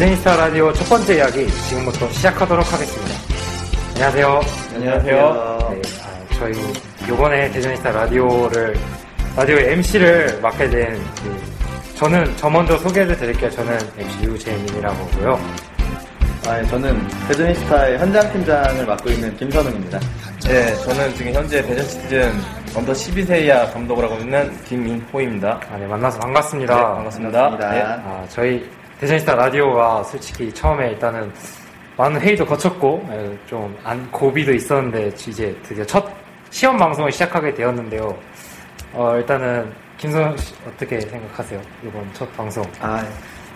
대저니스타 라디오 첫 번째 이야기 지금부터 시작하도록 하겠습니다. 안녕하세요. 안녕하세요. 네, 아, 저희 요번에 대저니스타 라디오를 라디오 MC를 맡게 된 그, 저는 저 먼저 소개를 드릴게요. 저는 MC 유재민이라고 하고요. 아, 저는 대저니스타의 현장 팀장을 맡고 있는 김선웅입니다. 네, 저는 지금 현재 대전 시티즌 under 12세 이하 감독을 하고 있는 김민호입니다. 아, 네, 만나서 반갑습니다. 네, 반갑습니다. 반갑습니다. 네. 아, 저희 데제니스타 라디오가 솔직히 처음에 일단은 많은 회의도 거쳤고 예, 좀 안, 고비도 있었는데 이제 드디어 첫 시험 방송을 시작하게 되었는데요. 어, 일단은 김선 씨 어떻게 생각하세요? 이번 첫 방송. 아,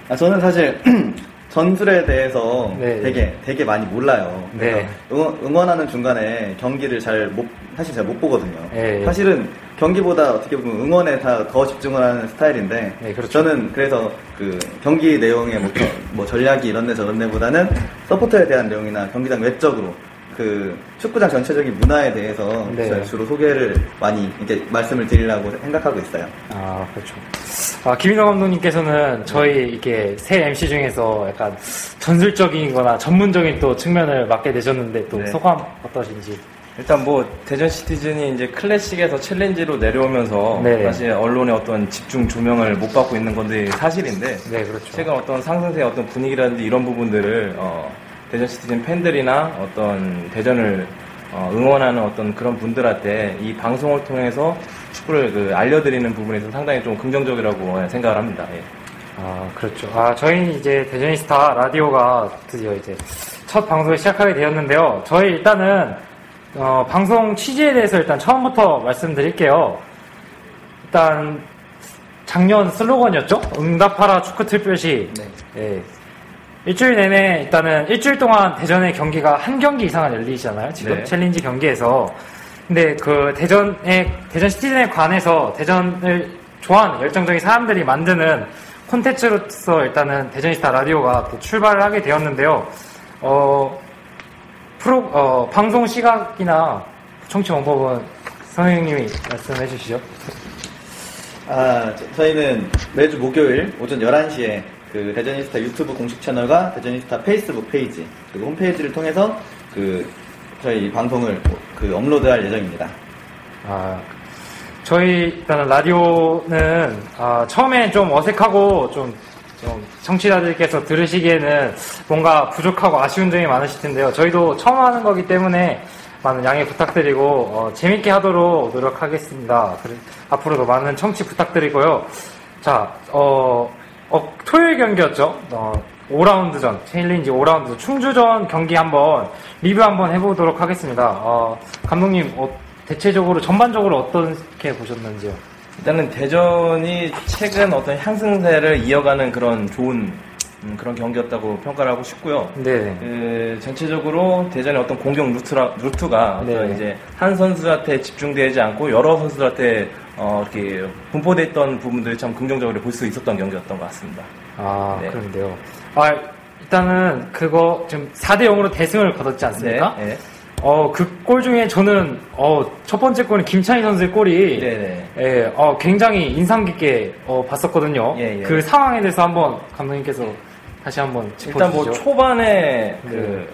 아, 저는 사실 전술에 대해서 네. 되게 되게 많이 몰라요. 그래서 네. 응원, 응원 하는 중간에 경기를 잘 못, 사실 잘 못 보거든요. 네. 사실은 경기보다 어떻게 보면 응원에 다 더 집중을 하는 스타일인데 네, 그렇죠. 저는 그래서 그 경기 내용의 뭐, 저- 뭐 전략이 이런 데 저런 데보다는 서포터에 대한 내용이나 경기장 외적으로 그 축구장 전체적인 문화에 대해서 네. 주로 소개를 많이 이렇게 말씀을 드리려고 생각하고 있어요. 아, 그렇죠. 아, 김인호 감독님께서는 저희 이게 새 MC 중에서 약간 전술적인 거나 전문적인 또 측면을 맡게 되셨는데 또 네. 소감 어떠신지. 일단 뭐 대전 시티즌이 이제 클래식에서 챌린지로 내려오면서 네. 사실 언론의 어떤 집중 조명을 못 받고 있는 건데 사실인데 네, 그렇죠. 최근 어떤 상승세의 어떤 분위기라든지 이런 부분들을 어, 대전 시티즌 팬들이나 어떤 대전을 어, 응원하는 어떤 그런 분들한테 이 방송을 통해서 축구를 그 알려드리는 부분에서 상당히 좀 긍정적이라고 생각을 합니다. 예. 아, 그렇죠. 아, 저희는 이제 대전이스타 라디오가 드디어 이제 첫 방송을 시작하게 되었는데요. 저희 일단은, 어, 방송 취지에 대해서 일단 처음부터 말씀드릴게요. 일단, 작년 슬로건이었죠? 응답하라 축구 특별시. 네. 예. 일주일 내내 일단은 일주일 동안 대전의 경기가 한 경기 이상은 열리잖아요. 지금 네. 챌린지 경기에서. 근데 그 대전에 대전 시티즌에 관해서 대전을 좋아하는 열정적인 사람들이 만드는 콘텐츠로서 일단은 대저니스타 라디오가 또 출발을 하게 되었는데요. 어 프로 어 방송 시각이나 청취 방법은 선생님이 말씀해 주시죠. 아, 저- 저희는 매주 목요일 오전 11시에 그 대전이스타 유튜브 공식 채널과 대전이스타 페이스북 페이지 그리고 홈페이지를 통해서 그 저희 방송을 그 업로드할 예정입니다. 아, 저희 일단은 라디오는 아, 처음엔 좀 어색하고 좀, 좀 청취자들께서 들으시기에는 뭔가 부족하고 아쉬운 점이 많으실 텐데요. 저희도 처음 하는 거기 때문에 많은 양해 부탁드리고 어, 재밌게 하도록 노력하겠습니다. 앞으로도 많은 청취 부탁드리고요. 자, 어, 어, 토요일 경기였죠. 어, 5라운드전, 챌린지 5라운드 충주전 경기 한번 리뷰 한번 해보도록 하겠습니다. 어, 감독님, 어, 대체적으로 전반적으로 어떻게 보셨는지요? 일단은 대전이 최근 어떤 상승세를 이어가는 그런 좋은 음, 그런 경기였다고 평가를 하고 싶고요. 네. 그 전체적으로 대전의 어떤 공격 루트라, 루트가 네. 이제 한 선수한테 집중되지 않고 여러 선수들한테 어, 이렇게 분포돼 있던 부분들이 참 긍정적으로 볼 수 있었던 경기였던 것 같습니다. 아, 네. 그런데요. 아, 일단은 그거 지금 4대 0으로 대승을 거뒀지 않습니까? 네. 어, 그 골 중에 저는, 어, 첫 번째 골은 김찬희 선수의 골이, 네, 네. 예, 어, 굉장히 인상 깊게, 어, 봤었거든요. 예, 예. 그 상황에 대해서 한번 감독님께서 다시 한번 일단 뭐 짚어주시죠. 초반에 네.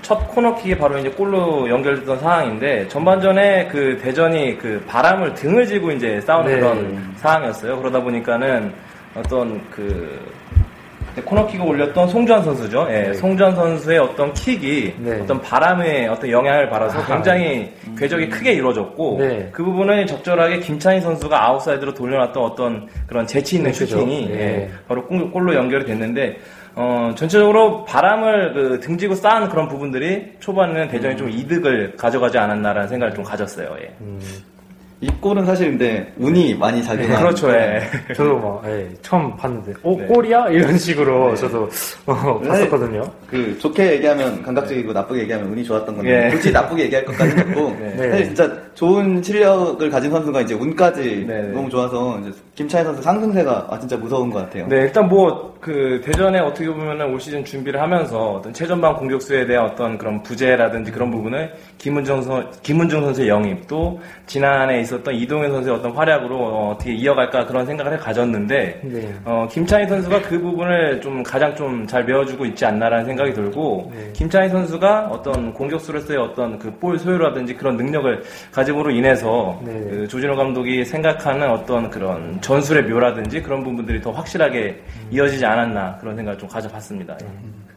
그첫 코너킥이 바로 이제 골로 연결됐던 상황인데 전반전에 그 대전이 그 바람을 등을 지고 이제 싸우는 네. 그런 상황이었어요. 그러다 보니까는 어떤 그 코너킥을 올렸던 송주환 선수죠. 예, 송주환 선수의 어떤 킥이 네. 어떤 바람의 어떤 영향을 받아서 아. 굉장히 궤적이 크게 이루어졌고 네. 그 부분을 적절하게 김찬희 선수가 아웃사이드로 돌려놨던 어떤 그런 재치 있는 네, 그죠. 슈팅이 네. 예, 바로 골- 골로 연결이 됐는데 어, 전체적으로 바람을 그 등지고 싸운 그런 부분들이 초반에는 대전이 좀 이득을 가져가지 않았나라는 생각을 좀 가졌어요. 예. 이 골은 사실 근데 운이 많이 작용한 그렇죠. 예. 저도 막 예, 처음 봤는데 오 네. 골이야 이런 식으로 저도 어, 네. 봤었거든요. 그 좋게 얘기하면 감각적이고 나쁘게 얘기하면 운이 좋았던 건데 예. 굳이 나쁘게 얘기할 것까지는 없고 네. 사실 진짜 좋은 실력을 가진 선수가 이제 운까지 네, 네. 너무 좋아서 이제 김찬희 선수 상승세가 아, 진짜 무서운 것 같아요. 네, 일단 뭐, 그, 대전에 어떻게 보면은 올 시즌 준비를 하면서 어떤 최전방 공격수에 대한 어떤 그런 부재라든지 그런 부분을 김은정 선, 김은중 선수의 영입, 또 지난해 있었던 이동현 선수의 어떤 활약으로 어, 떻게 이어갈까 그런 생각을 해 가졌는데, 네. 어, 김찬희 선수가 그 부분을 좀 가장 좀 잘 메워주고 있지 않나라는 생각이 들고, 네. 김찬희 선수가 어떤 공격수로서의 어떤 그 볼 소유라든지 그런 능력을 가 짐으로 인해서 네. 그 조진호 감독이 생각하는 어떤 그런 전술의 묘라든지 그런 부분들이 더 확실하게 이어지지 않았나 그런 생각을 좀 가져봤습니다. 예.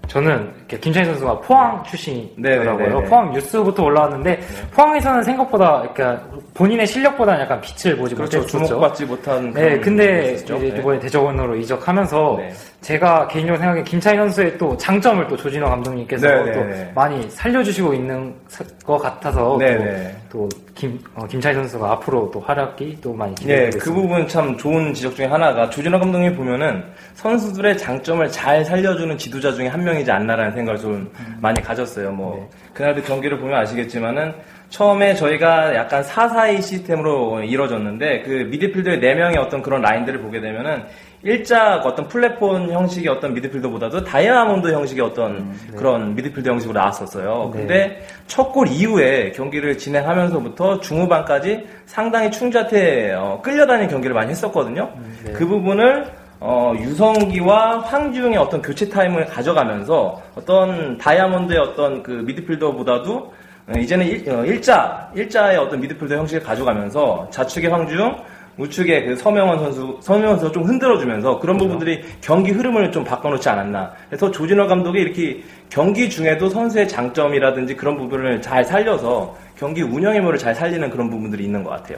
저는 김찬희 선수가 포항 출신이더라고요. 네, 네, 네. 포항 뉴스부터 올라왔는데 포항에서는 생각보다 그러니까 본인의 실력보다는 약간 빛을 보지 그렇죠. 못했었죠. 주목받지 못한 네, 그런 근데. 이제 네. 이번에 대적원으로 이적하면서 네. 제가 개인적으로 생각해 김찬희 선수의 또 장점을 또 조진호 감독님께서 네, 네, 또 네. 많이 살려주시고 있는 사- 것 같아서 네, 또, 네. 또 김, 어, 김찬희 선수가 앞으로 또 활약이 또 많이 예, 기대되고 그 부분 참 좋은 지적 중에 하나가 조진호 감독님 보면은 선수들의 장점을 잘 살려주는 지도자 중에 한 명이지 않나라는 생각을 좀 많이 가졌어요. 뭐 그날도 경기를 보면 아시겠지만은 처음에 저희가 약간 4-4-2 시스템으로 이루어졌는데 그 미드필더의 4명의 어떤 그런 라인들을 보게 되면은 일자 어떤 플랫폼 형식의 어떤 미드필더보다도 다이아몬드 형식의 어떤 그런 미드필더 형식으로 나왔었어요. 네. 근데 첫 골 이후에 경기를 진행하면서부터 중후반까지 상당히 충주한테 어, 끌려다니는 경기를 많이 했었거든요. 네. 그 부분을 어, 유성기와 황지웅의 어떤 교체 타임을 가져가면서 어떤 다이아몬드의 어떤 그 미드필더보다도 어, 이제는 일, 어, 일자, 일자의 어떤 미드필더 형식을 가져가면서 좌측의 황지웅, 우측에 그 서명원 선수, 서명원 선수 좀 흔들어주면서 그런 부분들이 경기 흐름을 좀 바꿔놓지 않았나. 그래서 조진호 감독이 이렇게 경기 중에도 선수의 장점이라든지 그런 부분을 잘 살려서 경기 운영의 묘를 잘 살리는 그런 부분들이 있는 것 같아요.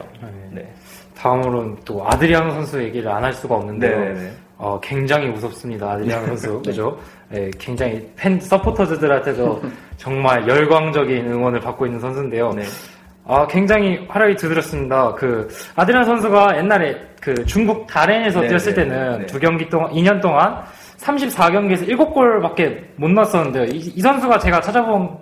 네. 다음으로는 또 아드리아노 선수 얘기를 안 할 수가 없는데요. 네네네. 어, 굉장히 무섭습니다. 아드리아노 선수. 그죠? 네, 굉장히 팬, 서포터즈들한테도 정말 열광적인 응원을 받고 있는 선수인데요. 네. 아, 굉장히 활약이 두드렸습니다. 그, 아드리아노 선수가 옛날에 그 중국 다렌에서 네, 뛰었을 네, 때는 네. 두 경기 동안, 2년 동안 34경기에서 7골밖에 못 넣었었는데요. 이, 이 선수가 제가 찾아본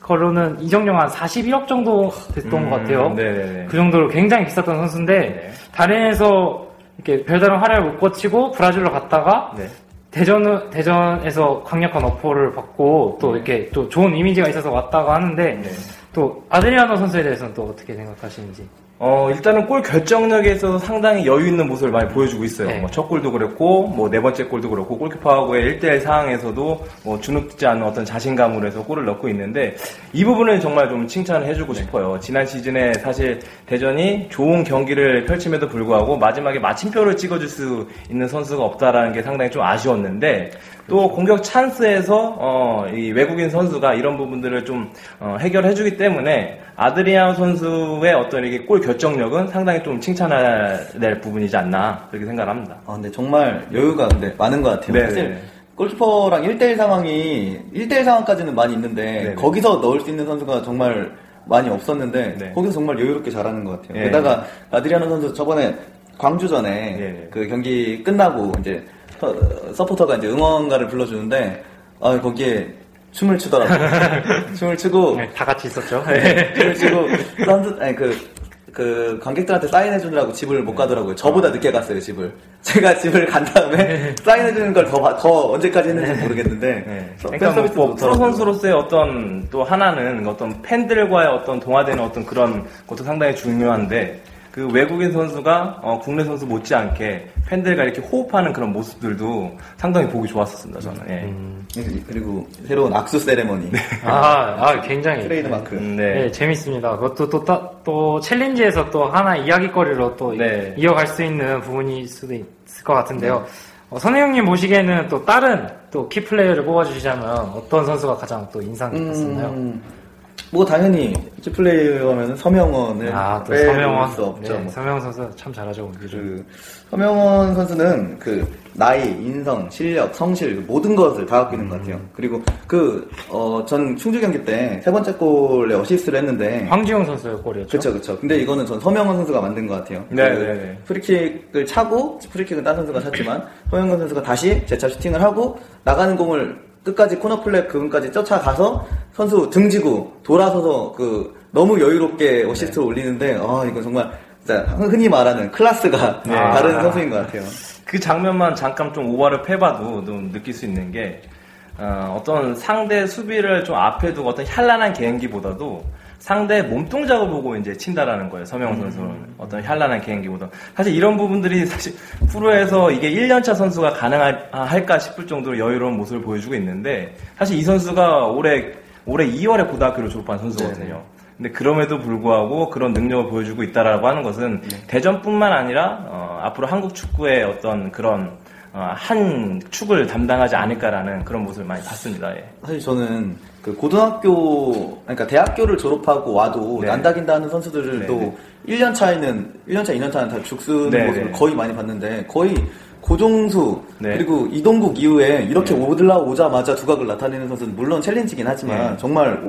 거로는 이정용 한 41억 정도 됐던 것 같아요. 음, 네네네. 그 정도로 굉장히 비쌌던 선수인데 네. 다른에서 이렇게 별다른 활약을 못 거치고 브라질로 갔다가 네. 대전 대전에서 강력한 어포를 받고 또 이렇게 또 좋은 이미지가 있어서 왔다고 하는데 네. 또 아드리아노 선수에 대해서는 또 어떻게 생각하시는지 어, 일단은 골 결정력에 있어서 상당히 여유 있는 모습을 많이 보여주고 있어요. 네. 뭐 첫 골도 그랬고, 뭐 네 번째 골도 그렇고, 골키퍼하고의 1대1 상황에서도 뭐 주눅지 않은 어떤 자신감으로 해서 골을 넣고 있는데, 이 부분을 정말 좀 칭찬을 해주고 싶어요. 지난 시즌에 사실 대전이 좋은 경기를 펼침에도 불구하고 마지막에 마침표를 찍어줄 수 있는 선수가 없다라는 게 상당히 좀 아쉬웠는데, 또 공격 찬스에서 어, 이 외국인 선수가 이런 부분들을 좀 어, 해결해주기 때문에 아드리안 선수의 어떤 이게 골 결정력은 상당히 좀 칭찬해야 될 부분이지 않나 그렇게 생각합니다. 아, 근데 정말 여유가 근데 많은 것 같아요. 네, 사실 네. 골키퍼랑 1대1 상황이 1대1 상황까지는 많이 있는데 네. 거기서 넣을 수 있는 선수가 정말 많이 없었는데 네. 거기서 정말 여유롭게 잘하는 것 같아요. 네. 게다가 아드리아노 선수 저번에 광주 전에 네. 그 경기 끝나고 이제 서- 서포터가 이제 응원가를 불러주는데 아 거기에 춤을 추더라고요. 춤을 추고 네, 다 같이 있었죠. 춤을 추고 선수 아니 그, 그 관객들한테 사인해 주느라고 집을 못 가더라고요. 저보다 늦게 갔어요 집을. 제가 집을 간 다음에 사인해 주는 걸 더 더 언제까지 했는지 모르겠는데 네. 서- 그러니까 뭐, 뭐 프로. 선수로서의 어떤 또 하나는 어떤 팬들과의 어떤 동화되는 어떤 그런 것도 상당히 중요한데 그 외국인 선수가 어, 국내 선수 못지않게 팬들과 이렇게 호흡하는 그런 모습들도 상당히 보기 좋았었습니다 저는. 예. 그리고 새로운 악수 세레머니 아, 아 굉장히 트레이드 마크. 음, 네. 네. 재밌습니다. 그것도 또, 따- 또 챌린지에서 또 하나 이야기거리로 또 네. 이어갈 수 있는 부분일 수도 있을 것 같은데요. 어, 선혜 형님 보시기에는 또 다른 또 key player를 뽑아주시자면 어떤 선수가 가장 또 인상 깊었었나요? 음, 뭐 당연히 key player면 서명원을 아, 또 서명원. 수 없죠. 네, 뭐. 서명원 선수 참 잘하죠. 그 서명원 선수는 그 나이, 인성, 실력, 성실 그 모든 것을 다 갖고 있는 것 같아요. 그리고 그어전 충주 경기 때 세 번째 골에 어시스트를 했는데 황지웅 선수의 골이었죠. 그쵸 그쵸. 근데 이거는 전 서명원 선수가 만든 것 같아요. 네, 그 네, 네. 프리킥을 차고 프리킥은 딴 선수가 찼지만 서명원 선수가 다시 재차 슈팅을 하고 나가는 공을 끝까지 corner flag 그분까지 쫓아가서 선수 등지고 돌아서서 그 너무 여유롭게 어시스트를 올리는데 아 이거 정말 흔히 말하는 클래스가 네. 다른 아. 선수인 것 같아요. 그 장면만 잠깐 좀 오버랩을 해봐도 좀 느낄 수 있는 게 어, 떤 상대 수비를 좀 앞에 두고 어떤 현란한 개인기보다도 상대 몸동작을 보고 이제 친다라는 거예요. 서명원 선수는 어떤 현란한 개인기보다 사실 이런 부분들이 사실 프로에서 이게 1년차 선수가 가능할까 싶을 정도로 여유로운 모습을 보여주고 있는데 사실 이 선수가 올해 올해 2월에 고등학교를 졸업한 선수거든요. 근데 그럼에도 불구하고 그런 능력을 보여주고 있다라고 하는 것은 대전뿐만 아니라 어, 앞으로 한국 축구의 어떤 그런 어, 한 축을 담당하지 않을까라는 그런 모습을 많이 봤습니다. 예. 사실 저는 그 고등학교 그러니까 대학교를 졸업하고 와도 네. 난다긴다 하는 선수들도 네, 1년 차에는 1년 차, 2년 차는 다 죽쓰는 네, 모습을 네. 거의 많이 봤는데 거의 고종수 네. 그리고 이동국 이후에 이렇게 올라오자마자 두각을 나타내는 선수는 물론 챌린지긴 하지만 네. 정말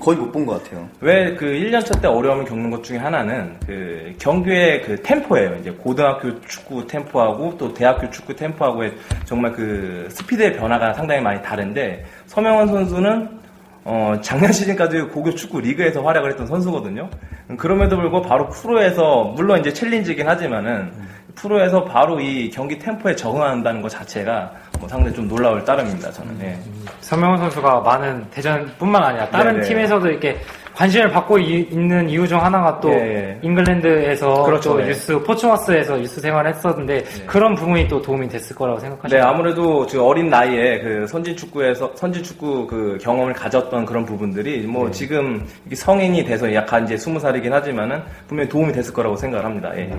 거의 못 본 것 같아요. 왜 그 1년 차 때 어려움을 겪는 것 중에 하나는 그 경기의 그 템포예요. 이제 고등학교 축구 템포하고 또 대학교 축구 템포하고의 정말 그 스피드의 변화가 상당히 많이 다른데 서명원 선수는 어, 작년 시즌까지 고교 축구 리그에서 활약을 했던 선수거든요. 그럼에도 불구하고 바로 프로에서 물론 이제 챌린지긴 하지만은 프로에서 바로 이 경기 템포에 적응한다는 것 자체가 뭐 상당히 좀 놀라울 따름입니다. 저는. 예. 서명원 선수가 많은 대전뿐만 아니라 다른 네네. 팀에서도 이렇게 관심을 받고 이- 있는 이유 중 하나가 또 예, 예. 잉글랜드에서 그렇죠, 또 네. 유스 포츠머스에서 유스 생활을 했었는데 그런 부분이 또 도움이 됐을 거라고 네, 생각하시나요? 아무래도 지금 어린 나이에 그 선진 축구에서 선진 축구 그 경험을 가졌던 그런 부분들이 뭐 네. 지금 성인이 돼서 약간 이제 스무 살이긴 하지만은 분명히 도움이 됐을 거라고 생각을 합니다. 예.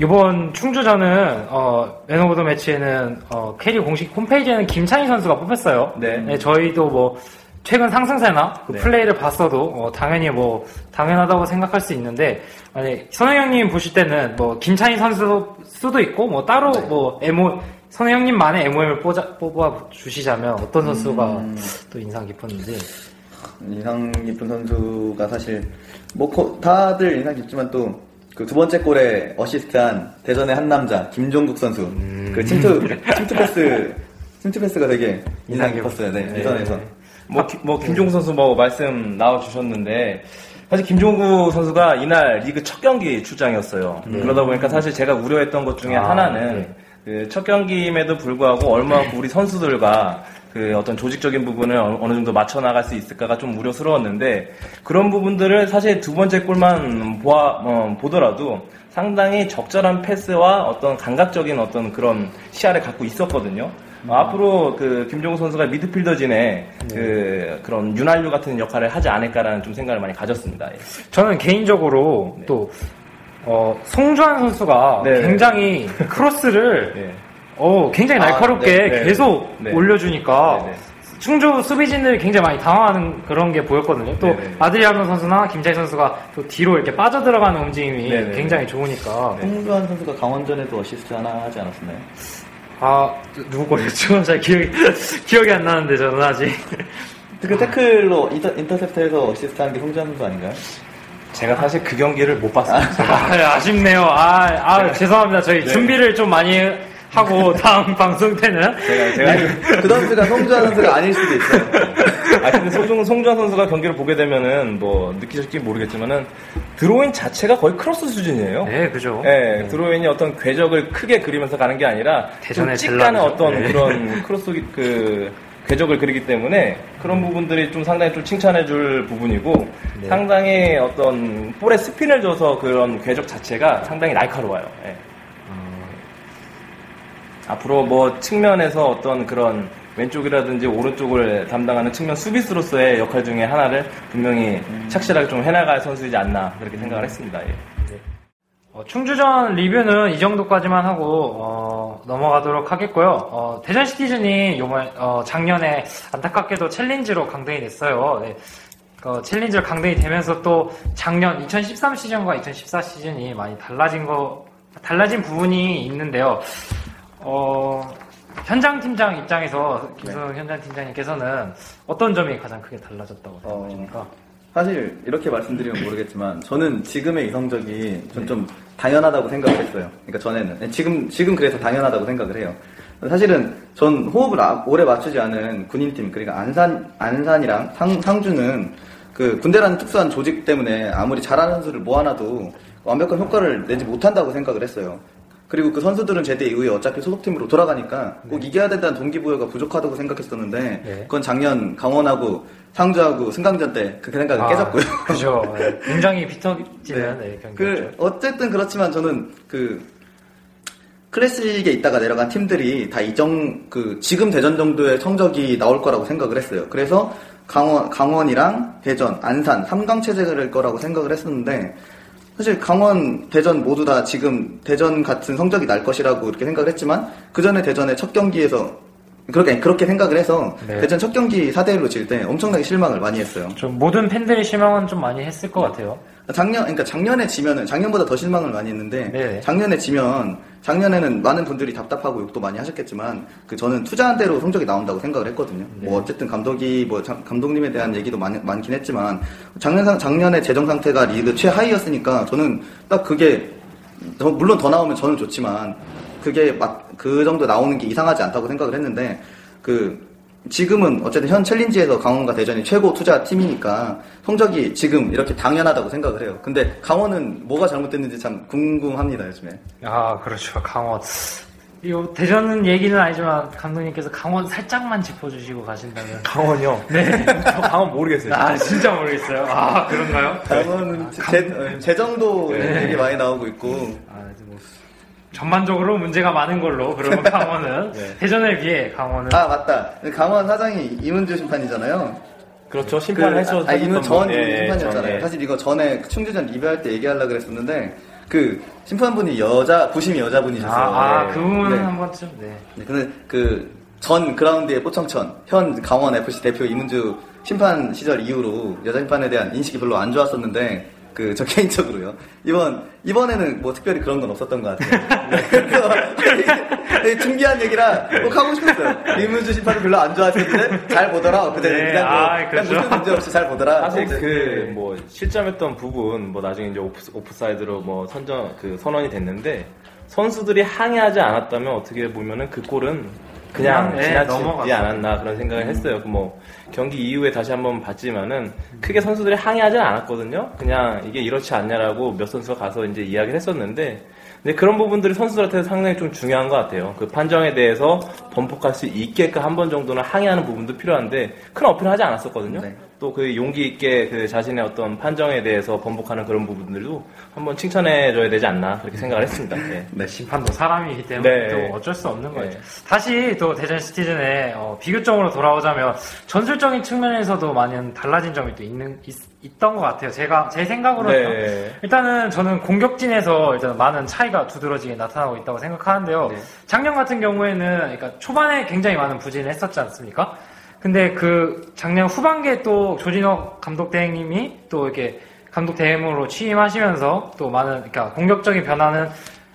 이번 충주전은 어, man of the match에는 어, K리그 공식 홈페이지에는 김찬희 선수가 뽑혔어요. 네. 저희도 뭐 최근 상승세나 그 네. 플레이를 봤어도 어, 당연히 뭐 당연하다고 생각할 수 있는데 만약 선호형님 보실 때는 뭐 김찬희 선수 수도 있고 뭐 따로 네. 뭐 에모 선호형님만의 MOM을 뽑아, 뽑아 주시자면 어떤 선수가 음. 또 인상 깊었는지 인상 깊은 선수가 사실 뭐 거- 다들 인상 깊지만 또 그두 번째 골에 어시스트한 대전의 한 남자 김종국 선수 음. 그 침투 침투 패스 침투 패스가 되게 인상 깊었어요. 네, 네. 우선에서 뭐, 기- 뭐 김종국 선수 뭐 말씀 나와 주셨는데 사실 김종국 선수가 이날 리그 첫 경기 출장이었어요. 그러다 보니까 사실 제가 우려했던 것 중에 아, 하나는 네. 그첫 경기임에도 불구하고 얼마나 우리 선수들과 그 어떤 조직적인 부분을 어- 어느 정도 맞춰 나갈 수 있을까가 좀 우려스러웠는데 그런 부분들을 사실 두 번째 골만 보아, 어, 보더라도 상당히 적절한 패스와 어떤 감각적인 어떤 그런 시야를 갖고 있었거든요. 어, 앞으로 그 김종우 선수가 미드필더진의 그 그런 윤활유 같은 역할을 하지 않을까라는 좀 생각을 많이 가졌습니다. 예. 저는 개인적으로 또 어, 송주한 선수가 네. 굉장히 크로스를 예. 어, 굉장히 아, 날카롭게 네, 네. 계속 네. 올려주니까 네, 네. 충주 수비진들이 굉장히 많이 당황하는 그런 게 보였거든요. 또 네, 네. 아드리아노 선수나 김찬희 선수가 또 뒤로 이렇게 빠져 들어가는 움직임이 네, 네. 굉장히 좋으니까 송주한 선수가 강원전에도 어시스트 하나 하지 않았었나요? 아 누구 거였죠? 잘 기억이 기억이 안 나는데 저는 아직 그 태클로 인터, 인터셉트해서 어시스트 한게 송주한 선수 아닌가요? 제가 사실 그 경기를 못 봤습니다. 아, 아쉽네요. 아, 아 죄송합니다. 저희 네. 준비를 좀 많이 하고 다음 방송 때는 제가 제가 그 선수가 송주한 선수가 아닐 수도 있어요. 아 근데 송중 송주한 선수가 경기를 보게 되면은 뭐 느끼실지 모르겠지만은 드로인 자체가 거의 크로스 수준이에요. 네 그죠. 예, 드로인이 어떤 궤적을 크게 그리면서 가는 게 아니라 좀 대전의 찍가는. 어떤 네. 그런 크로스 그 궤적을 그리기 때문에 그런 부분들이 좀 상당히 좀 칭찬해 줄 부분이고 네. 상당히 어떤 볼에 스핀을 줘서 그런 궤적 자체가 상당히 날카로워요. 예. 앞으로 뭐 측면에서 어떤 그런 왼쪽이라든지 오른쪽을 담당하는 측면 수비수로서의 역할 중에 하나를 분명히 착실하게 좀 해나갈 선수이지 않나 그렇게 생각을 했습니다. 예. 어, 충주전 리뷰는 이 정도까지만 하고 어, 넘어가도록 하겠고요. 어, 대전 시티즌이 요번 어, 작년에 안타깝게도 챌린지로 강등이 됐어요. 네. 어, 챌린지로 강등이 되면서 또 작년 2013 시즌과 2014 시즌이 많이 달라진 거 달라진 부분이 있는데요. 어, 현장 팀장 입장에서 김성 현장 팀장님께서는 어떤 점이 가장 크게 달라졌다고 생각하십니까? 사실 이렇게 말씀드리면 모르겠지만 저는 지금의 이 성적이 전 좀 당연하다고 생각을 했어요. 그러니까 전에는 네, 지금 지금 그래서 당연하다고 생각을 해요. 사실은 전 호흡을 아- 오래 맞추지 않은 군인팀 그러니까 안산 안산이랑 상, 상주는 그 군대라는 특수한 조직 때문에 아무리 잘하는 선수를 모아놔도 완벽한 효과를 내지 못한다고 생각을 했어요. 그리고 그 선수들은 제대 이후에 어차피 소속팀으로 돌아가니까 꼭 이겨야 된다는 동기부여가 부족하다고 생각했었는데 네. 그건 작년 강원하고 상주하고 승강전 때 그 생각은 깨졌고요. 그죠. 네. 굉장히 비터지는 네, 경기였죠. 그 어쨌든 그렇지만 저는 그 클래식에 있다가 내려간 팀들이 다 이정 그 지금 대전 정도의 성적이 나올 거라고 생각을 했어요. 그래서 강원 강원이랑 대전, 안산 3강 체제를 거라고 생각을 했었는데 사실 강원, 대전 모두 다 지금 대전 같은 성적이 날 것이라고 이렇게 생각을 했지만 그 전에 대전의 첫 경기에서 그렇게 그렇게 생각을 해서 네. 대전 첫 경기 4대 1로 질 때 엄청나게 실망을 많이 했어요. 좀 모든 팬들이 실망은 좀 많이 했을 것 같아요. 작년, 그러니까 작년에 지면은, 작년보다 더 실망을 많이 했는데, 네. 작년에 지면, 작년에는 많은 분들이 답답하고 욕도 많이 하셨겠지만, 그 저는 투자한 대로 성적이 나온다고 생각을 했거든요. 네. 뭐 어쨌든 감독이, 뭐 장- 감독님에 대한 얘기도 많, 많긴 했지만, 작년, 상- 작년에 재정 상태가 리그 최하위였으니까, 저는 딱 그게, 더- 물론 더 나오면 저는 좋지만, 그게 막, 그 정도 나오는 게 이상하지 않다고 생각을 했는데, 그, 지금은 어쨌든 현 챌린지에서 강원과 대전이 최고 투자 팀이니까 성적이 지금 이렇게 당연하다고 생각을 해요. 근데 강원은 뭐가 잘못됐는지 참 궁금합니다, 요즘에. 아, 그렇죠. 강원. 이 대전 얘기는 아니지만 감독님께서 강원 살짝만 짚어주시고 가신다면. 강원요? 네. 저 강원 모르겠어요. 아, 진짜 모르겠어요. 아, 그런가요? 강원은 재, 어, 재정도 네. 얘기 많이 나오고 있고, 아, 전반적으로 문제가 많은 걸로 그러면 강원은 네. 대전에 비해 강원은 아, 맞다. 강원 사장이 이문주 심판이잖아요. 그렇죠. 심판을 해서 아, 이문 전 예, 예, 심판이었잖아요. 전, 예. 사실 이거 전에 충주전 리뷰할 때 얘기하려고 그랬었는데, 그 심판분이 여자, 부심이 여자분이셨어요. 아, 아, 네. 그 부분은 네. 한 번쯤 네. 네, 근데 그 전 그라운드의 뽀청천 현 강원 FC 대표 이문주 심판 시절 이후로 여자 심판에 대한 인식이 별로 안 좋았었는데 그 저 개인적으로요 이번 이번에는 뭐 특별히 그런 건 없었던 것 같아요. 네, 그래서 되게 준비한 얘기라 꼭 하고 싶었어요. 이문주 심판을 별로 안 좋아하시는데 잘 보더라. 그때 네, 그냥, 뭐, 아, 그냥 그렇죠. 무슨 문제 없이 잘 보더라. 사실 네. 그뭐 실점했던 부분 뭐 나중에 이제 오프, 오프사이드로 뭐 선정 그 선언이 됐는데 선수들이 항의하지 않았다면 어떻게 보면은 그 골은 그냥 그냥, 예, 지나치지. 않았나 그런 생각을 했어요. 그뭐 경기 이후에 다시 한번 봤지만은 크게 선수들이 항의하지는 않았거든요. 그냥 이게 이렇지 않냐라고 몇 선수가 가서 이제 이야기를 했었는데 근데 그런 부분들이 선수들한테 상당히 좀 중요한 것 같아요. 그 판정에 대해서 번복할 수 있게끔 한 번 정도는 항의하는 부분도 필요한데 큰 어필을 하지 않았었거든요. 네. 또 그 용기 있게 그 자신의 어떤 판정에 대해서 번복하는 그런 부분들도 한번 칭찬해줘야 되지 않나 그렇게 생각을 했습니다. 예. 네. 심판도 사람이기 때문에 네. 또 어쩔 수 없는 거죠. 네. 다시 또 대전 시티즌의 어, 비교점으로 돌아오자면 전술적인 측면에서도 많은 달라진 점이 또 있는 있, 던것 같아요. 제가 제 생각으로는 네. 일단은 저는 공격진에서 일단 많은 차이가 두드러지게 나타나고 있다고 생각하는데요. 네. 작년 같은 경우에는 그러니까 초반에 굉장히 많은 부진을 했었지 않습니까? 근데 그 작년 후반기에 또 조진호 감독 대행님이 또 이렇게 감독 대행으로 취임하시면서 또 많은 그러니까 공격적인 변화는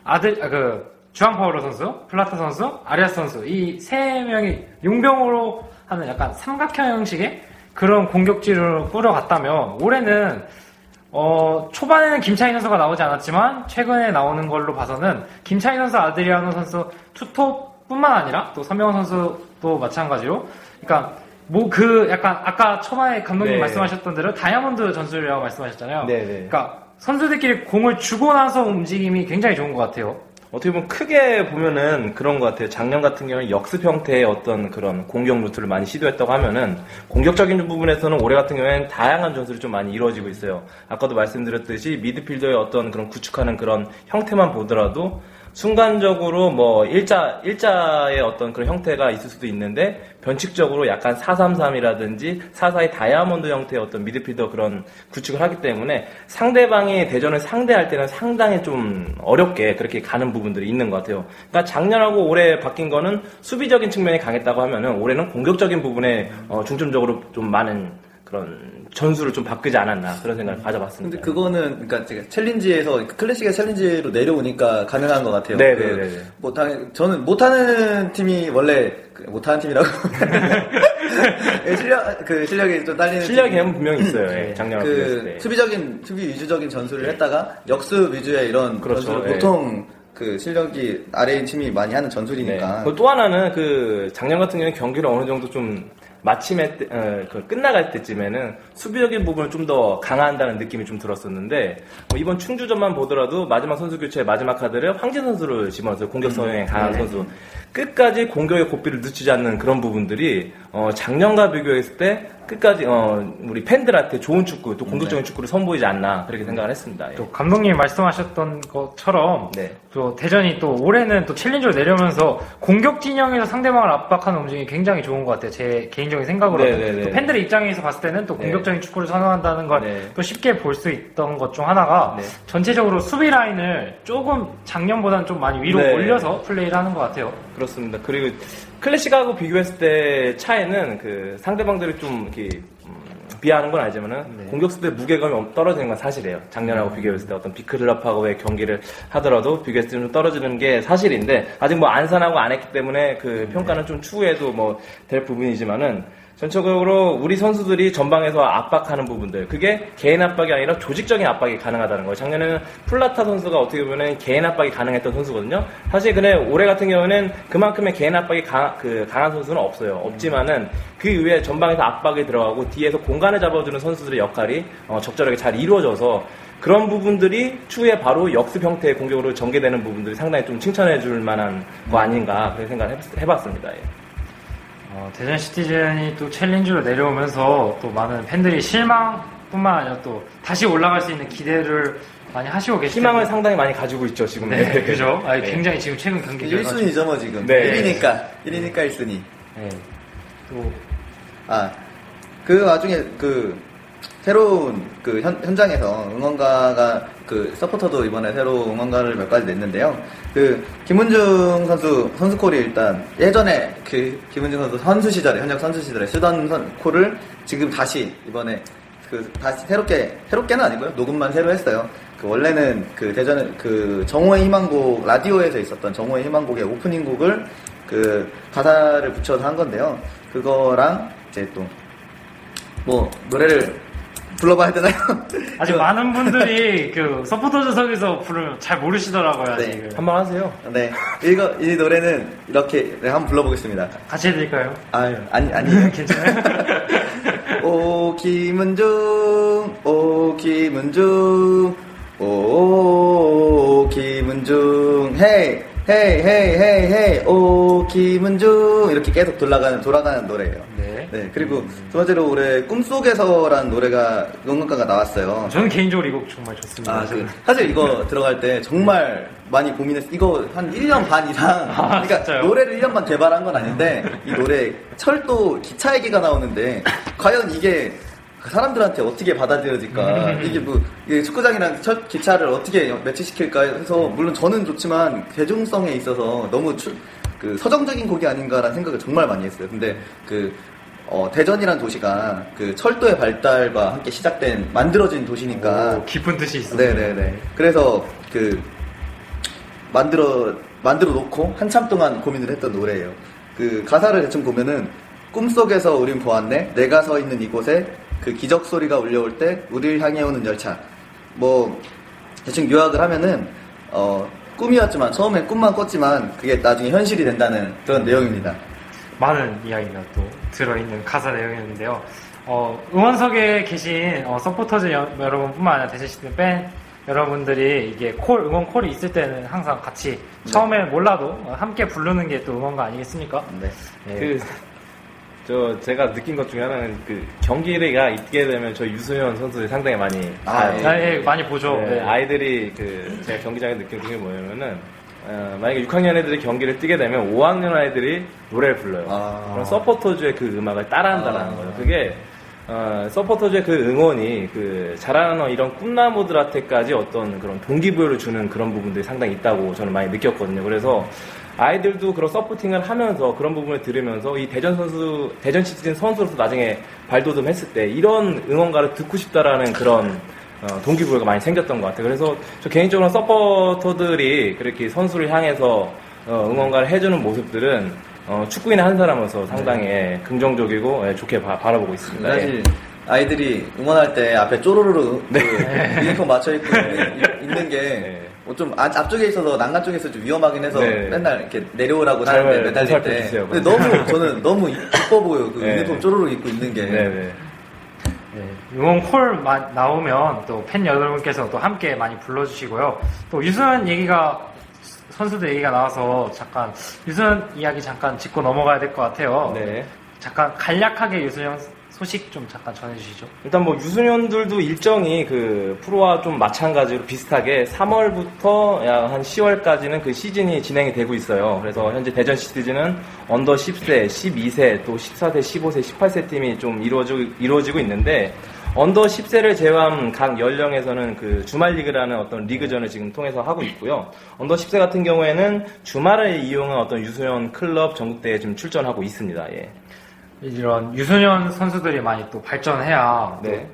아들 아, 그 주앙 파울로 선수, 플라타 선수, 아리아스 선수 이 세 명이 용병으로 하는 약간 삼각형 형식의 그런 공격진을 꾸려갔다면 올해는 어, 초반에는 김찬희 선수가 나오지 않았지만 최근에 나오는 걸로 봐서는 김찬희 선수, 아드리아노 선수 투톱뿐만 아니라 또 서명원 선수도 마찬가지로 그러니까 뭐 그 약간 아까 초반에 감독님 네. 말씀하셨던 대로 다이아몬드 전술이라고 말씀하셨잖아요. 네, 네. 그러니까 선수들끼리 공을 주고 나서 움직임이 굉장히 좋은 것 같아요. 어떻게 보면 크게 보면은 그런 것 같아요. 작년 같은 경우는 역습 형태의 어떤 그런 공격 루트를 많이 시도했다고 하면은 공격적인 부분에서는 올해 같은 경우에는 다양한 전술이 좀 많이 이루어지고 있어요. 아까도 말씀드렸듯이 미드필더의 어떤 그런 구축하는 그런 형태만 보더라도 순간적으로 뭐 일자 일자의 어떤 그런 형태가 있을 수도 있는데 변칙적으로 약간 433이라든지 44의 다이아몬드 형태의 어떤 미드필더 그런 구축을 하기 때문에 상대방이 대전을 상대할 때는 상당히 좀 어렵게 그렇게 가는 부분들이 있는 것 같아요. 그러니까 작년하고 올해 바뀐 거는 수비적인 측면이 강했다고 하면은 올해는 공격적인 부분에 어, 중점적으로 좀 많은 그런 전술을 좀 바꾸지 않았나 그런 생각을 가져봤습니다. 근데 그거는 그러니까 제가 챌린지에서 클래식의 챌린지로 내려오니까 가능한 것 같아요. 네, 그 네, 네, 네. 뭐 당- 저는 못하는 팀이 원래 그 못하는 팀이라고 예, 실력 그 실력이 좀 딸리는 팀이- 개념은 분명히 있어요. 예, 비교했을 그 때. 수비적인 수비 위주적인 전술을 했다가 역습 위주의 이런 그렇죠. 전술을 예. 보통 그 실력이 아래인 팀이 많이 하는 전술이니까 그리고 또 하나는 그 작년 같은 경우는 경기를 어느 정도 좀 마침에 때- 어, 그 끝나갈 때쯤에는 수비적인 부분을 좀 더 강화한다는 느낌이 좀 들었었는데 뭐 이번 충주전만 보더라도 마지막 선수 교체의 마지막 카드를 황진 선수를 집어넣었어요 공격 성향이 강한 선수. 끝까지 공격의 고삐를 늦추지 않는 그런 부분들이 어, 작년과 비교했을 때 끝까지 어, 우리 팬들한테 좋은 축구 또 공격적인 축구를 선보이지 않나 그렇게 생각을 했습니다. 예. 또 감독님이 말씀하셨던 것처럼 네. 또 대전이 또 올해는 또 챌린저로 내려오면서 공격 진영에서 상대방을 압박하는 움직임이 굉장히 좋은 것 같아요. 제 개인적인 생각으로 네, 네, 네. 또 팬들의 입장에서 봤을 때는 또 네. 공격적인 축구를 선호한다는 걸 네. 또 쉽게 볼 수 있던 것 중 하나가 네. 전체적으로 수비 라인을 조금 작년보다는 좀 많이 위로 네. 올려서 플레이를 하는 것 같아요. 그렇습니다. 그리고 클래식하고 비교했을 때 차이는 그 상대방들이 좀 이렇게 음, 비하하는 건 아니지만은 네. 공격수 때 무게감이 엄- 떨어지는 건 사실이에요. 작년하고 음. 비교했을 때 어떤 비클럽하고의 경기를 하더라도 비교했을 때 좀 떨어지는 게 사실인데 아직 뭐 안산하고 안 했기 때문에 그 네. 평가는 좀 추후에도 뭐 될 부분이지만은 전체적으로 우리 선수들이 전방에서 압박하는 부분들 그게 개인 압박이 아니라 조직적인 압박이 가능하다는 거예요. 작년에는 플라타 선수가 어떻게 보면 개인 압박이 가능했던 선수거든요. 사실 근데 올해 같은 경우는 그만큼의 개인 압박이 강, 그 강한 선수는 없어요. 없지만은 그 이후에 전방에서 압박이 들어가고 뒤에서 공간을 잡아주는 선수들의 역할이 어, 적절하게 잘 이루어져서 그런 부분들이 추후에 바로 역습 형태의 공격으로 전개되는 부분들이 상당히 좀 칭찬해 줄 만한 거 아닌가 그런 생각을 해봤- 해봤습니다. 예. 어, 대전 시티즌이 또 챌린지로 내려오면서 또 많은 팬들이 실망뿐만 아니라 또 다시 올라갈 수 있는 기대를 많이 하시고 계시죠. 희망을 상당히 많이 가지고 있죠 지금. 네, 그죠? 아니, 네. 굉장히 지금 최근 경기 결과 1순위죠 뭐 지금 네. 1위니까 1위니까 1순위 네. 또 아, 그 와중에 그 새로운 그 현, 현장에서 응원가가 그 서포터도 이번에 새로 응원가를 몇 가지 냈는데요. 그 김은중 선수 선수 콜이 일단 예전에 그 김은중 선수 선수 시절에 현역 선수 시절에 쓰던 선, 콜을 지금 다시 이번에 그 다시 새롭게 새롭게는 아니고요 녹음만 새로 했어요. 그 원래는 그 대전 그 정호의 희망곡 라디오에서 있었던 정호의 희망곡의 오프닝 곡을 그 가사를 붙여서 한 건데요. 그거랑 이제 또 뭐 노래를 불러봐야 되나요? 아직 그- 많은 분들이 그 서포터즈석에서 부르면 잘 모르시더라고요. 네. 아직은. 한번 하세요. 네, 이거 이 노래는 이렇게 네, 한번 불러보겠습니다. 같이 해드릴까요? 아유, 아니 아니에요. 괜찮아요? 오 김은중, 오 김은중, 오 김은중, 헤이 헤이 헤이 헤이 헤이, 오 김은중 이렇게 계속 돌아가는 돌아가는 노래예요. 네. 네, 그리고 두 번째로 올해 꿈속에서라는 노래가 응원가가 나왔어요. 저는 개인적으로 이 곡 정말 좋습니다. 아, 그, 사실 이거 들어갈 때 정말 많이 고민했어. 이거 한 1년 반 이상. 그러니까 진짜요? 노래를 1년 반 개발한 건 아닌데, 이 노래 철도 기차 얘기가 나오는데, 과연 이게 사람들한테 어떻게 받아들여질까. 이게 뭐, 이게 축구장이랑 철, 기차를 어떻게 매치시킬까 해서, 물론 저는 좋지만, 대중성에 있어서 너무 추- 그 서정적인 곡이 아닌가라는 생각을 정말 많이 했어요. 근데 그, 어, 대전이란 도시가 그 철도의 발달과 함께 시작된, 만들어진 도시니까, 오, 깊은 뜻이 있어요. 네네네. 그래서 그 만들어 만들어 놓고 한참 동안 고민을 했던 노래예요. 그 가사를 대충 보면은 꿈속에서 우린 보았네. 내가 서 있는 이곳에 그 기적 소리가 울려올 때 우리를 향해 오는 열차. 뭐 대충 요약을 하면은 어 꿈이었지만 처음엔 꿈만 꿨지만 그게 나중에 현실이 된다는 그런 내용입니다. 많은 이야기가 또 들어있는 가사 내용이었는데요. 어, 응원석에 계신 어, 서포터즈 여, 여러분뿐만 아니라 대전시티 팬 여러분들이 이게 콜 응원 콜이 있을 때는 항상 같이 처음에 몰라도 어, 함께 부르는 게 또 응원가 아니겠습니까? 네. 예. 그, 저, 제가 느낀 것 중에 하나는 그 경기가 있게 되면 저 유소년 선수들이 상당히 많이 아. 아, 예, 많이 보죠. 네, 네. 아이들이 그 제가 경기장에 느낀 게 뭐냐면은 어, 만약에 6학년 애들이 경기를 뛰게 되면 5학년 아이들이 노래를 불러요. 아. 그럼 서포터즈의 그 음악을 따라한다는 아. 거예요. 그게 어, 서포터즈의 그 응원이 그 자라는 이런 꿈나무들한테까지 어떤 그런 동기부여를 주는 그런 부분들이 상당히 있다고 저는 많이 느꼈거든요. 그래서 아이들도 그런 서포팅을 하면서 그런 부분을 들으면서 이 대전 선수, 대전 시티즌 선수로서 나중에 발돋움했을 때 이런 응원가를 듣고 싶다라는 그런 어, 동기부여가 많이 생겼던 것 같아요. 그래서 저 개인적으로 서포터들이 그렇게 선수를 향해서 어, 응원가를 해주는 모습들은 어, 축구인의 한 사람으로서 상당히 예, 긍정적이고 예, 좋게 바, 라보고 있습니다. 예. 사실 아이들이 응원할 때 앞에 쪼로로로 그 유니폼 맞춰 입고 있는 게 네. 뭐좀 아- 앞쪽에 있어서 난간 쪽에서 좀 위험하긴 해서 네. 맨날 이렇게 내려오라고 잘 하는데 매달릴 때. 근데 너무 저는 너무 이뻐 보여 그 네. 유니폼 쪼로로 입고 있는 게. 네네. 네, 응원 콜 마- 나오면 또 팬 여러분께서 또 함께 많이 불러주시고요. 또 유수현 얘기가 선수들 얘기가 나와서 잠깐 유수현 이야기 잠깐 짚고 넘어가야 될 것 같아요. 네. 잠깐 간략하게 유수현 소식 좀 잠깐 전해주시죠. 일단 뭐 유소년들도 일정이 그 프로와 좀 마찬가지로 비슷하게 3월부터 약 한 10월까지는 그 시즌이 진행이 되고 있어요. 그래서 현재 대전 시티즈는 언더 10세, 12세, 또 14세, 15세, 18세 팀이 좀 이루어지고, 이루어지고 있는데 under 10세를 제외한 각 연령에서는 그 주말 리그라는 어떤 리그전을 지금 통해서 하고 있고요. under 10세 같은 경우에는 주말을 이용한 어떤 유소년 클럽 전국대회에 지금 출전하고 있습니다. 예. 이런 유소년 선수들이 많이 또 발전해야 또 네.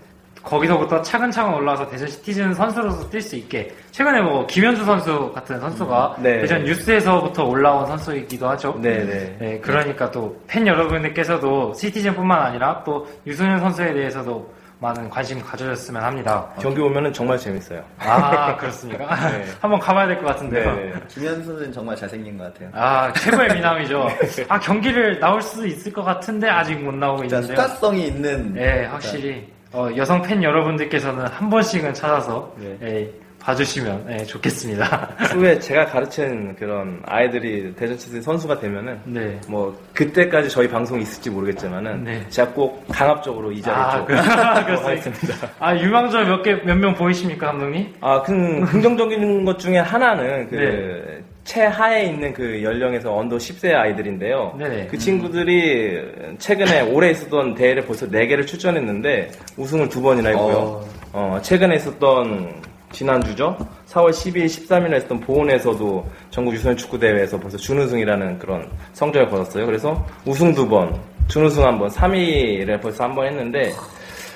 거기서부터 차근차근 올라와서 대전 시티즌 선수로서 뛸 수 있게 최근에 뭐 김현주 선수 같은 선수가 음, 네. 대전 유스에서부터 올라온 선수이기도 하죠. 네 네. 네, 그러니까 또 팬 여러분들께서도 시티즌뿐만 아니라 또 유소년 선수에 대해서도 많은 관심 가져줬으면 합니다. 경기 오면은 정말 재밌어요. 아 그렇습니까? 네. 한번 가봐야 될 것 같은데요. 네. 김현 선수는 정말 잘생긴 것 같아요. 아 최고의 미남이죠. 아 경기를 나올 수 있을 것 같은데 아직 못 나오고 있는데요. 스타성이 있는. 네, 확실히 어, 여성 팬 여러분들께서는 한 번씩은 찾아서 네. 예, 봐주시면 예, 좋겠습니다. 후에 제가 가르친 그런 아이들이 대전시티 선수가 되면은 네. 뭐 그때까지 저희 방송이 있을지 모르겠지만은 네. 제가 꼭 강압적으로 이 자리에 아, 좀 그- 하겠습니다. 그렇습니다. 아 유망주 몇 개 몇 명 보이십니까 감독님? 아, 큰 긍정적인 것 중에 하나는 그 네. 최하에 있는 그 연령에서 언더 10세 아이들인데요. 네네. 그 친구들이 최근에 올해 있었던 대회를 벌써 4개를 출전했는데 우승을 두 번이나 했고요. 어. 어, 최근에 있었던 지난주죠. 4월 12일, 13일에 했던 보은에서도 전국 유소년 축구 대회에서 벌써 준우승이라는 그런 성적을 거뒀어요. 그래서 우승 두 번, 준우승 한 번, 3위를 벌써 한 번 했는데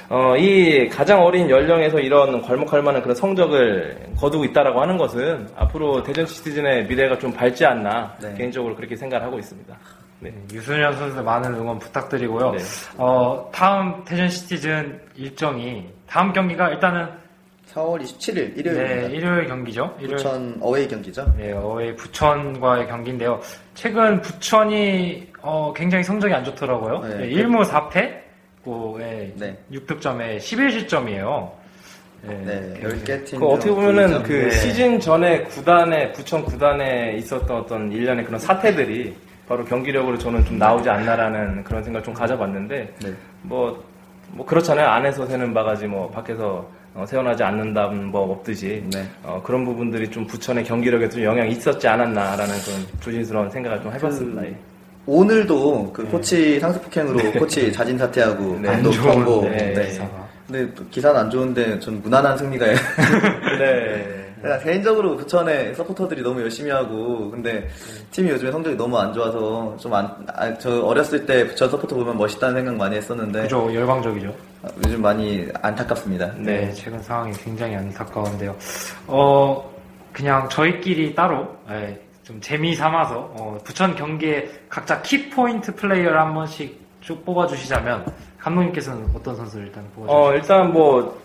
어, 이 가장 어린 연령에서 이런 괄목할 만한 그런 성적을 거두고 있다라고 하는 것은 앞으로 대전 시티즌의 미래가 좀 밝지 않나 네. 개인적으로 그렇게 생각을 하고 있습니다. 네. 유소년 선수 많은 응원 부탁드리고요. 네. 어, 다음 대전 시티즌 일정이 다음 경기가 일단은 4월 27일 네, 일요일입니다. 일요일 경기죠. 일요일 부천 어웨이 경기죠. 네, 어웨이 부천과의 경기인데요. 최근 부천이 어, 굉장히 성적이 안 좋더라고요. 네. 네, 1무 4패, 고, 예, 네. 6득점에 11실점이에요. 네, 10개 팀. 그 어떻게 보면은 그 네. 시즌 전에 구단에 부천 구단에 있었던 어떤 일련의 그런 사태들이 바로 경기력으로 저는 좀 나오지 않나라는 그런 생각을 좀 가져봤는데 네. 뭐, 뭐 그렇잖아요. 안에서 새는 바가지 뭐 밖에서 어, 세워나지 않는다는 법 없듯이 네. 어, 그런 부분들이 좀 부천의 경기력에 좀 영향이 있었지 않았나라는 그런 조심스러운 생각을 좀 해봤습니다. 예. 오늘도 그 코치 상습폭행으로 코치 자진 사퇴하고 네. 감독 경고. 네, 네. 근데 또 기사는 안 좋은데 전 무난한 승리가 네. 내가 개인적으로 부천의 서포터들이 너무 열심히 하고 근데 팀이 요즘에 성적이 너무 안 좋아서 좀 안 저 어렸을 때 부천 서포터 보면 멋있다는 생각 많이 했었는데 그죠, 열광적이죠. 아, 요즘 많이 안타깝습니다. 네, 최근 상황이 굉장히 안타까운데요. 어, 그냥 저희끼리 따로, 예, 좀 재미 삼아서, 어, 부천 경기에 각자 키 포인트 플레이어를 한 번씩 쭉 뽑아주시자면, 감독님께서는 어떤 선수를 일단 뽑아주시죠? 어, 일단 뭐,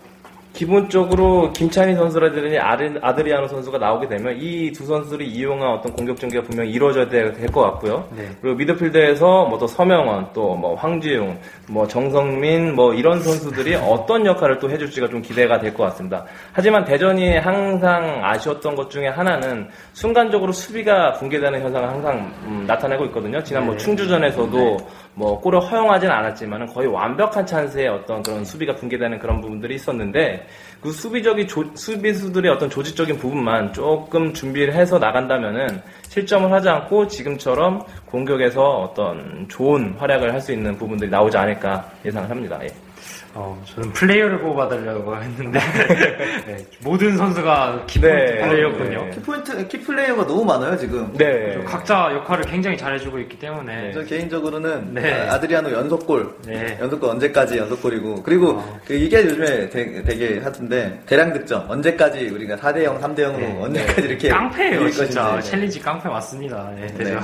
기본적으로 김찬희 선수라든지 아드, 아드리아노 선수가 나오게 되면 이 두 선수를 이용한 어떤 공격 전개가 분명히 이루어져야 될 것 같고요. 네. 그리고 미드필드에서 뭐 또 서명원, 또 뭐 황지웅, 뭐 정성민, 뭐 이런 선수들이 어떤 역할을 또 해줄지가 좀 기대가 될 것 같습니다. 하지만 대전이 항상 아쉬웠던 것 중에 하나는 순간적으로 수비가 붕괴되는 현상을 항상 음, 나타내고 있거든요. 지난 뭐 충주전에서도 뭐 골을 허용하진 않았지만 거의 완벽한 찬스에 어떤 그런 수비가 붕괴되는 그런 부분들이 있었는데 그 수비적인 조, 수비수들의 어떤 조직적인 부분만 조금 준비를 해서 나간다면은 실점을 하지 않고 지금처럼 공격에서 어떤 좋은 활약을 할 수 있는 부분들이 나오지 않을까 예상을 합니다. 예. 어, 저는 플레이어를 뽑아달라고 했는데 네, 모든 선수가 키포인트 네, 플레이어군요. 네. 키포인트, key player가 너무 많아요, 지금. 네. 각자 역할을 굉장히 잘해주고 있기 때문에 저 개인적으로는 네. 아, 아드리아노 연속골, 네. 연속골 언제까지 연속골이고 그리고 어. 그 이게 요즘에 되게, 되게 하던데 대량 득점 언제까지 우리가 4대 0, 3대 0으로 네. 언제까지 이렇게 깡패예요 진짜 것인지. 챌린지 깡패 맞습니다. 예, 네.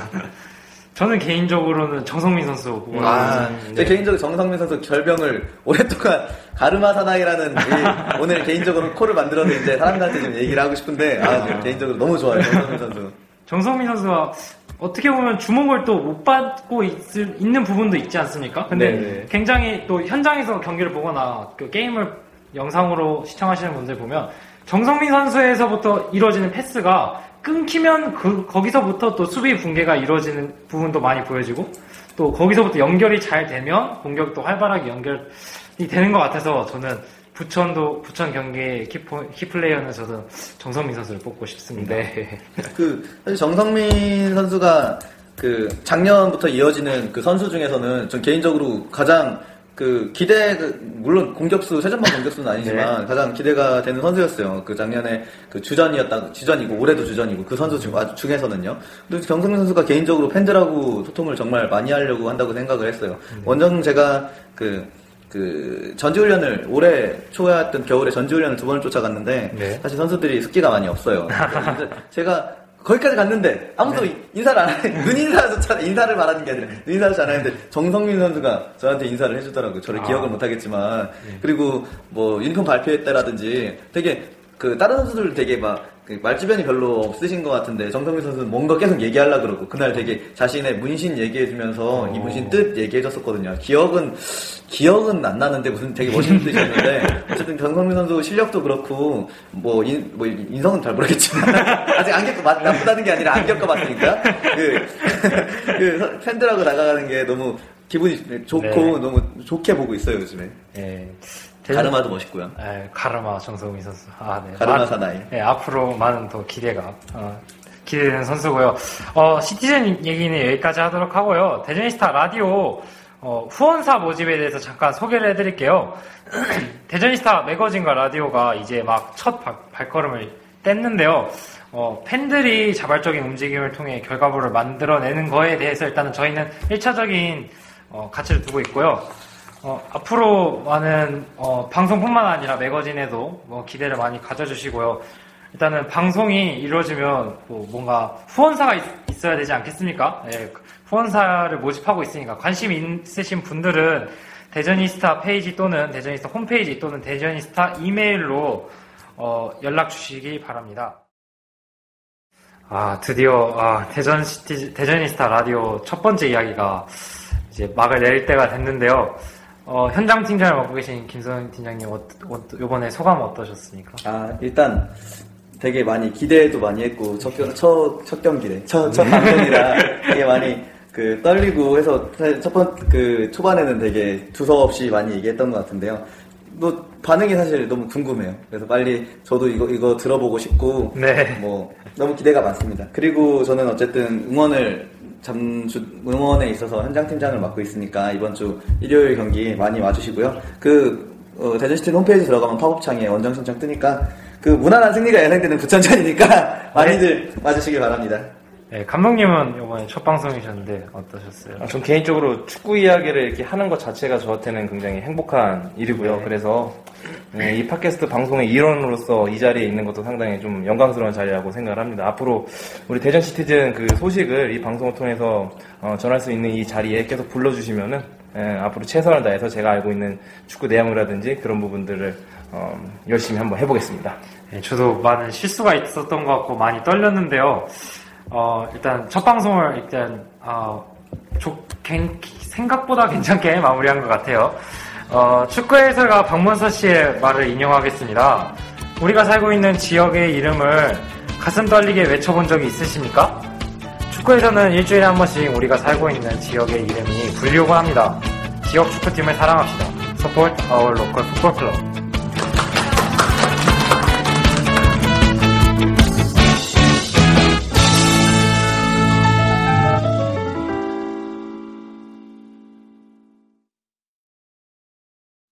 저는 개인적으로는 정성민 선수 보고 아, 음, 제 네. 개인적으로 정성민 선수 결병을 오랫동안 가르마 사나이라는 이 오늘 개인적으로 코를 만들어서 이제 사람들한테 좀 얘기를 하고 싶은데 아, 저 개인적으로 너무 좋아요 정성민 선수. 정성민 선수가 어떻게 보면 주목을 또 못 받고 있을, 있는 부분도 있지 않습니까? 근데 네네. 굉장히 또 현장에서 경기를 보거나 그 게임을 영상으로 시청하시는 분들 보면 정성민 선수에서부터 이루어지는 패스가 끊기면 그, 거기서부터 또 수비 붕괴가 이루어지는 부분도 많이 보여지고 또 거기서부터 연결이 잘 되면 공격도 활발하게 연결이 되는 것 같아서 저는 부천도 부천 경기 키포, 키플레이어는 저도 정성민 선수를 뽑고 싶습니다. 네. 그 사실 정성민 선수가 그 작년부터 이어지는 그 선수 중에서는 전 개인적으로 가장 그 기대 그 물론 공격수 최전방 공격수는 아니지만 네. 가장 기대가 되는 선수였어요. 그 작년에 그 주전이었다 주전이고 올해도 주전이고 그 선수 중 중에서는요. 근데 정성민 선수가 개인적으로 팬들하고 소통을 정말 많이 하려고 한다고 생각을 했어요. 네. 원정 제가 그 그 전지훈련을 올해 초였던 겨울에 전지훈련을 두 번을 쫓아갔는데 네. 사실 선수들이 습기가 많이 없어요. 제가 거기까지 갔는데 아무도 네. 인사를 안 해. 눈 인사조차 인사를 말하는 게 아니라 눈 인사조차 안 하는데 정성민 선수가 저한테 인사를 해주더라고요. 저를 아. 기억을 못하겠지만 네. 그리고 뭐 유니폼 발표회 때라든지 되게 그 다른 선수들 되게 막그 말주변이 별로 없으신 것 같은데 정성민 선수는 뭔가 계속 얘기하려 그러고 그날 되게 자신의 문신 얘기해주면서 이 문신 뜻 얘기해줬었거든요. 기억은 기억은 안 나는데 무슨 되게 멋있는 뜻이었는데 어쨌든 정성민 선수 실력도 그렇고 뭐, 인, 뭐 인성은 잘 모르겠지만 아직 안 겪어 맞- 나쁘다는 게 아니라 안 겪어봤으니까 그, 그 서- 팬들하고 나가는 게 너무 기분이 좋고 네. 너무 좋게 보고 있어요 요즘에 예. 가르마도 멋있고요. 예, 가르마 정성민 선수. 아, 네. 가르마 많- 사나이. 예, 앞으로 많은 더 기대가 어, 기대되는 선수고요. 어, 시티즌 얘기는 여기까지 하도록 하고요. 대전스타 라디오 어, 후원사 모집에 대해서 잠깐 소개를 해드릴게요. 대전스타 매거진과 라디오가 이제 막 첫 발걸음을 뗐는데요. 어, 팬들이 자발적인 움직임을 통해 결과물을 만들어내는 거에 대해서 일단은 저희는 1차적인 어, 가치를 두고 있고요. 어, 앞으로 많은 어, 방송뿐만 아니라 매거진에도 뭐 기대를 많이 가져주시고요. 일단은 방송이 이루어지면 뭐 뭔가 후원사가 있, 어야 되지 않겠습니까? 예, 후원사를 모집하고 있으니까 관심 있으신 분들은 대전이스타 페이지 또는 대전이스타 홈페이지 또는 대전이스타 이메일로 어, 연락 주시기 바랍니다. 아 드디어 아, 대전 시티 대전이스타 라디오 첫 번째 이야기가 이제 막을 내릴 때가 됐는데요. 어, 현장 팀장을 맡고 계신 김선 팀장님, 어, 어, 이번에 소감 어떠셨습니까? 아 일단 되게 많이 기대도 많이 했고 첫, 경- 첫, 첫 경기래 첫, 첫 방송이라 되게 많이 그 떨리고 해서 첫번그 초반에는 되게 두서없이 많이 얘기했던 것 같은데요. 뭐 반응이 사실 너무 궁금해요. 그래서 빨리 저도 이거 이거 들어보고 싶고 네. 뭐 너무 기대가 많습니다. 그리고 저는 어쨌든 응원을 잠주 응원에 있어서 현장 팀장을 맡고 있으니까 이번 주 일요일 경기 많이 와주시고요. 그 어, 대전시티 홈페이지 들어가면 팝업창에 원정 신청 뜨니까 그 무난한 승리가 예상되는 부천전이니까 많이들 와주시길 바랍니다. 네, 감독님은 이번에 첫 방송이셨는데 어떠셨어요? 아, 전 개인적으로 축구 이야기를 이렇게 하는 것 자체가 저한테는 굉장히 행복한 일이고요. 네. 그래서 네, 이 팟캐스트 방송의 일원으로서 이 자리에 있는 것도 상당히 좀 영광스러운 자리라고 생각을 합니다. 앞으로 우리 대전 시티즌 그 소식을 이 방송을 통해서 어, 전할 수 있는 이 자리에 계속 불러주시면은 예, 앞으로 최선을 다해서 제가 알고 있는 축구 내용이라든지 그런 부분들을 어, 열심히 한번 해보겠습니다. 네, 저도 많은 실수가 있었던 것 같고 많이 떨렸는데요. 어, 일단 첫 방송을 일단 어, 좋- 괜- 생각보다 괜찮게 마무리한 것 같아요. 어, 축구 해설가 박문서 씨의 말을 인용하겠습니다. 우리가 살고 있는 지역의 이름을 가슴 떨리게 외쳐본 적이 있으십니까? 축구에서는 일주일에 한 번씩 우리가 살고 있는 지역의 이름이 불리우곤 합니다. 지역 축구팀을 사랑합시다. Support our local football club.